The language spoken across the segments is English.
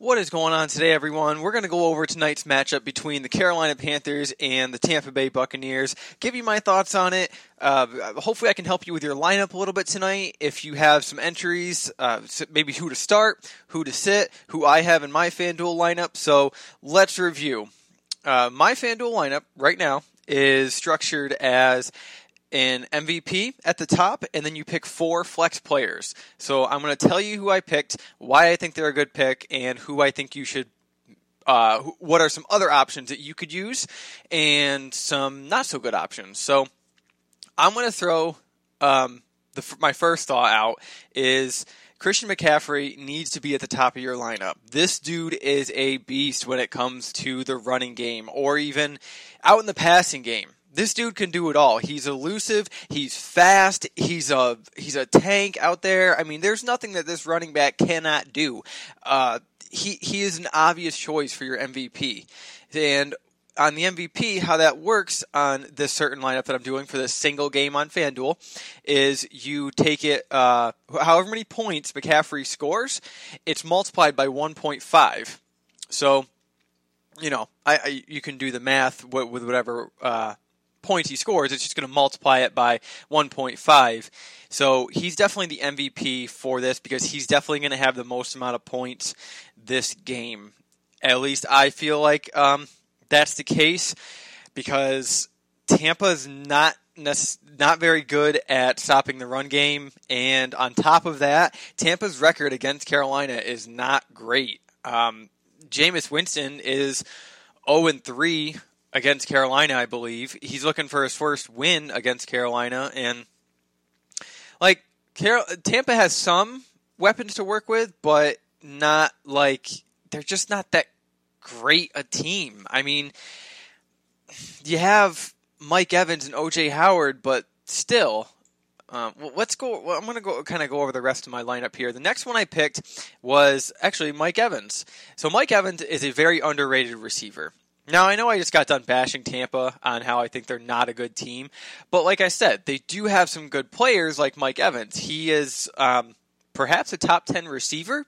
What is going on today, everyone? We're going to go over tonight's matchup between the Carolina Panthers and the Tampa Bay Buccaneers. Give you my thoughts on it. Uh, hopefully, I can help you with your lineup a little bit tonight. If you have some entries, uh, maybe who to start, who to sit, who I have in my FanDuel lineup. So let's review. Uh, my FanDuel lineup right now is structured as an MVP at the top, and then you pick four flex players. So I'm going to tell you who I picked, why I think they're a good pick, and who I think you should. Uh, what are some other options that you could use, and some not so good options. So I'm going to throw um, the, my first thought out is Christian McCaffrey needs to be at the top of your lineup. This dude is a beast when it comes to the running game or even out in the passing game this dude can do it all. He's elusive. He's fast. He's a he's a tank out there. I mean, there's nothing that this running back cannot do. Uh, he he is an obvious choice for your MVP. And on the MVP, how that works on this certain lineup that I'm doing for this single game on FanDuel is you take it, uh, however many points McCaffrey scores, it's multiplied by 1.5. So, you know, I, I you can do the math with, whatever uh, points he scores, it's just going to multiply it by 1.5. So he's definitely the MVP for this because he's definitely going to have the most amount of points this game. At least I feel like um, that's the case because Tampa is not not very good at stopping the run game, and on top of that, Tampa's record against Carolina is not great. Um, Jameis Winston is 0 3 against Carolina, I believe. He's looking for his first win against Carolina, and like Carol- Tampa has some weapons to work with, but not like they're just not that great a team. I mean, you have Mike Evans and OJ Howard, but still. Um, well, let's go. Well, I'm going to go kind of go over the rest of my lineup here. The next one I picked was actually Mike Evans. So Mike Evans is a very underrated receiver. Now, I know I just got done bashing Tampa on how I think they're not a good team, but like I said, they do have some good players like Mike Evans. He is um, perhaps a top 10 receiver.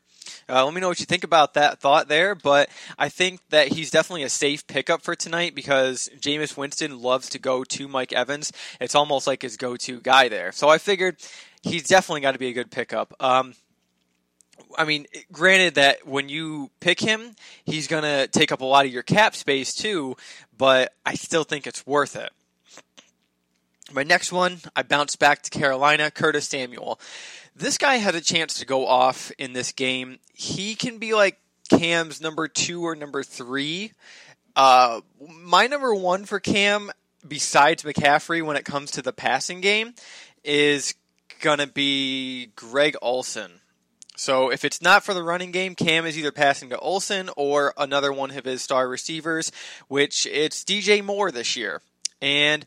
Uh, let me know what you think about that thought there, but I think that he's definitely a safe pickup for tonight because Jameis Winston loves to go to Mike Evans. It's almost like his go to guy there. So I figured he's definitely got to be a good pickup. Um, I mean, granted that when you pick him, he's going to take up a lot of your cap space too, but I still think it's worth it. My next one, I bounce back to Carolina, Curtis Samuel. This guy had a chance to go off in this game. He can be like Cam's number two or number three. Uh, my number one for Cam, besides McCaffrey, when it comes to the passing game, is gonna be Greg Olsen. So if it's not for the running game, Cam is either passing to Olsen or another one of his star receivers, which it's DJ Moore this year. And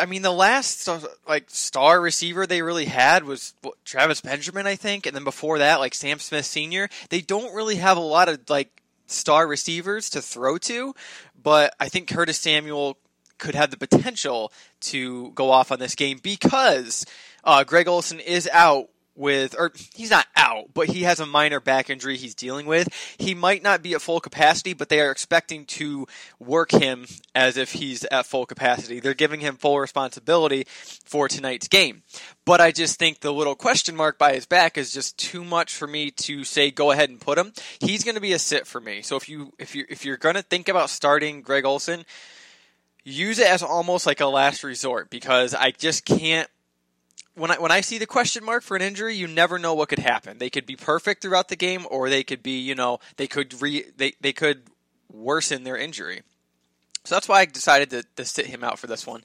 I mean, the last like star receiver they really had was Travis Benjamin, I think, and then before that, like Sam Smith Sr. They don't really have a lot of like star receivers to throw to, but I think Curtis Samuel could have the potential to go off on this game because uh, Greg Olsen is out with, or he's not out, but he has a minor back injury he's dealing with. He might not be at full capacity, but they are expecting to work him as if he's at full capacity. They're giving him full responsibility for tonight's game. But I just think the little question mark by his back is just too much for me to say go ahead and put him. He's going to be a sit for me. So if you if you if you're going to think about starting Greg Olsen, use it as almost like a last resort because I just can't when I when I see the question mark for an injury, you never know what could happen. They could be perfect throughout the game, or they could be, you know, they could re they they could worsen their injury. So that's why I decided to, to sit him out for this one.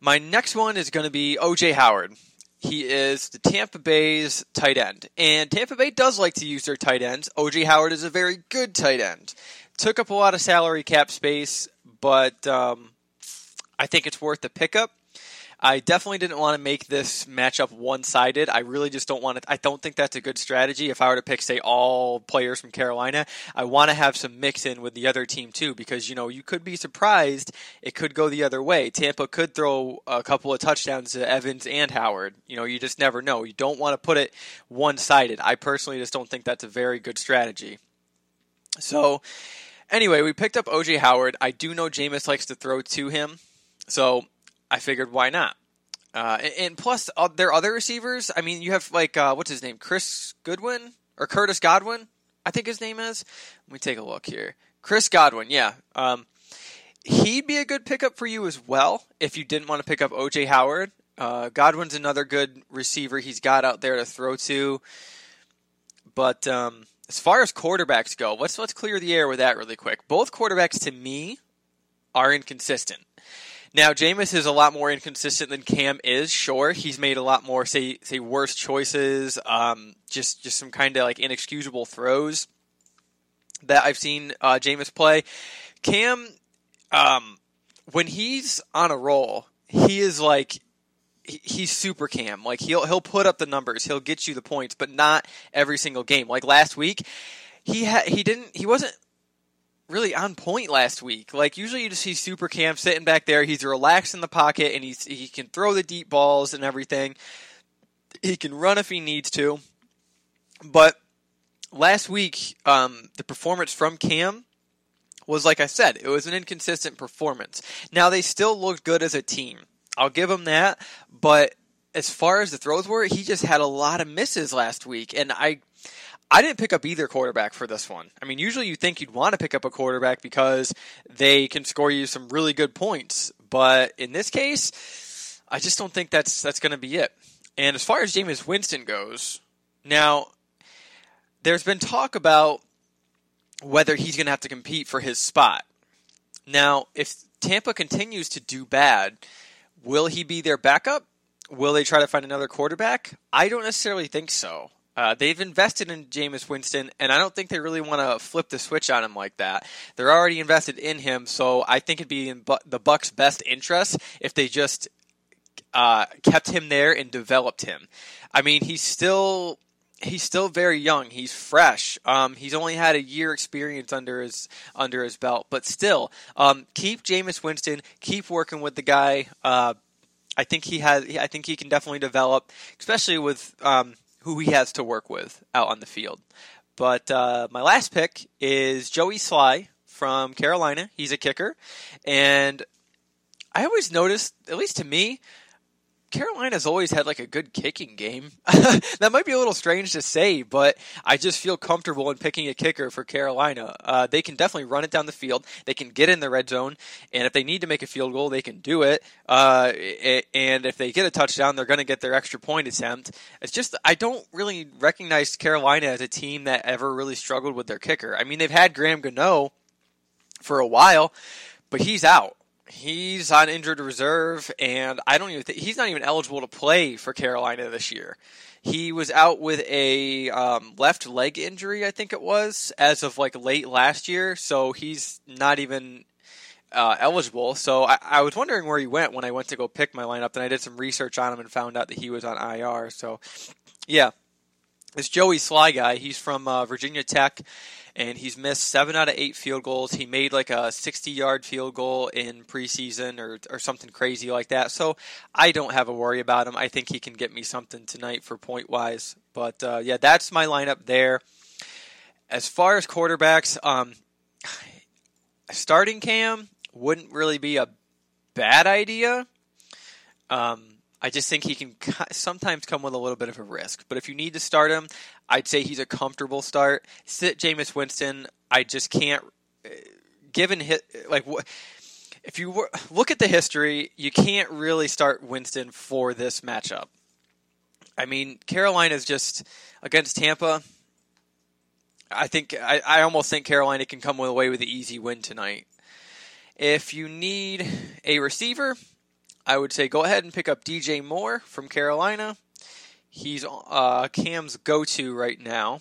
My next one is going to be OJ Howard. He is the Tampa Bay's tight end, and Tampa Bay does like to use their tight ends. OJ Howard is a very good tight end. Took up a lot of salary cap space, but um, I think it's worth the pickup. I definitely didn't want to make this matchup one-sided. I really just don't want to. I don't think that's a good strategy. If I were to pick, say, all players from Carolina, I want to have some mix in with the other team too, because you know you could be surprised. It could go the other way. Tampa could throw a couple of touchdowns to Evans and Howard. You know, you just never know. You don't want to put it one-sided. I personally just don't think that's a very good strategy. So, anyway, we picked up OJ Howard. I do know Jameis likes to throw to him, so I figured why not. Uh, and, plus, uh, there are other receivers. I mean, you have like uh, what's his name, Chris Goodwin or Curtis Godwin, I think his name is. Let me take a look here. Chris Godwin, yeah. Um, he'd be a good pickup for you as well if you didn't want to pick up OJ Howard. Uh, Godwin's another good receiver he's got out there to throw to. But um, as far as quarterbacks go, let's let's clear the air with that really quick. Both quarterbacks to me are inconsistent. Now, Jameis is a lot more inconsistent than Cam is. Sure, he's made a lot more say say worse choices. Um, just just some kind of like inexcusable throws that I've seen uh, Jameis play. Cam, um, when he's on a roll, he is like he's super cam. Like he'll he'll put up the numbers, he'll get you the points, but not every single game. Like last week, he had he didn't he wasn't really on point last week. Like usually you just see Super Cam sitting back there. He's relaxed in the pocket and he's he can throw the deep balls and everything. He can run if he needs to. But last week, um, the performance from Cam was like I said, it was an inconsistent performance. Now they still looked good as a team. I'll give him that. But as far as the throws were, he just had a lot of misses last week, and I. I didn't pick up either quarterback for this one. I mean, usually you think you'd want to pick up a quarterback because they can score you some really good points, but in this case, I just don't think that's that's going to be it. And as far as Jameis Winston goes, now there's been talk about whether he's going to have to compete for his spot. Now, if Tampa continues to do bad, Will he be their backup? Will they try to find another quarterback? I don't necessarily think so. Uh, they've invested in Jameis Winston, and I don't think they really want to flip the switch on him like that. They're already invested in him, so I think it'd be in bu- the Bucks' best interest if they just uh, kept him there and developed him. I mean, he's still he's still very young. He's fresh. Um, he's only had a year experience under his under his belt, but still, um, keep Jameis Winston. Keep working with the guy. Uh, I think he has. I think he can definitely develop, especially with um, who he has to work with out on the field. But uh, my last pick is Joey Slye from Carolina. He's a kicker, and I always noticed, at least to me, Carolina's always had like a good kicking game. that might be a little strange to say, but I just feel comfortable in picking a kicker for Carolina. Uh, they can definitely run it down the field. They can get in the red zone, and if they need to make a field goal, they can do it. Uh, and if they get a touchdown, they're going to get their extra point attempt. It's just I don't really recognize Carolina as a team that ever really struggled with their kicker. I mean, they've had Graham Gano for a while, but he's out he's on injured reserve, and I don't even think he's not even eligible to play for Carolina this year. He was out with a um, left leg injury, I think it was, as of like late last year. So he's not even uh, eligible. So I, I, was wondering where he went when I went to go pick my lineup. Then I did some research on him and found out that he was on IR. So yeah, this Joey Slye guy, he's from uh, Virginia Tech and he's missed seven out of eight field goals. He made like a 60 yard field goal in preseason or, or something crazy like that. So I don't have a worry about him. I think he can get me something tonight for point wise. But uh, yeah, that's my lineup there. As far as quarterbacks, um, starting Cam wouldn't really be a bad idea. Um, I just think he can sometimes come with a little bit of a risk. But if you need to start him, I'd say he's a comfortable start. Sit Jameis Winston. I just can't. Uh, given hit like if you look at the history, you can't really start Winston for this matchup. I mean, Carolina's just against Tampa. I think I, I almost think Carolina can come away with an easy win tonight. If you need a receiver, I would say go ahead and pick up DJ Moore from Carolina. He's uh, Cam's go to right now.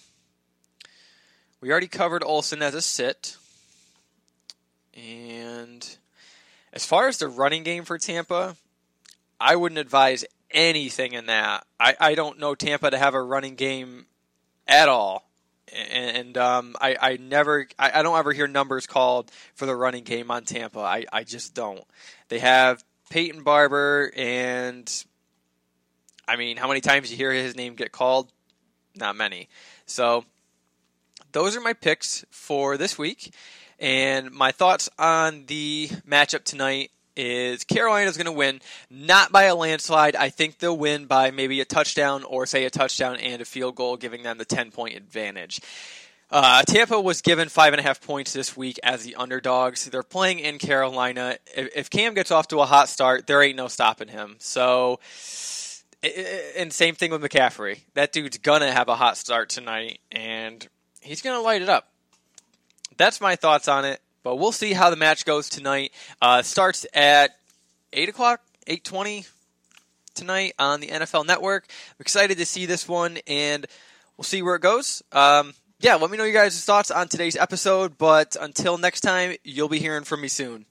We already covered Olsen as a sit. And as far as the running game for Tampa, I wouldn't advise anything in that. I, I don't know Tampa to have a running game at all. And um, I, I never I, I don't ever hear numbers called for the running game on Tampa. I, I just don't. They have Peyton Barber and I mean, how many times you hear his name get called? Not many. So those are my picks for this week. And my thoughts on the matchup tonight is Carolina's going to win, not by a landslide. I think they'll win by maybe a touchdown or say a touchdown and a field goal, giving them the 10 point advantage. Uh, Tampa was given five and a half points this week as the underdogs. They're playing in Carolina. If, if Cam gets off to a hot start, there ain't no stopping him. So, and same thing with McCaffrey. That dude's gonna have a hot start tonight, and he's gonna light it up. That's my thoughts on it. But we'll see how the match goes tonight. Uh, starts at eight o'clock, eight twenty tonight on the NFL Network. I'm excited to see this one, and we'll see where it goes. Um, yeah, let me know you guys' thoughts on today's episode. But until next time, you'll be hearing from me soon.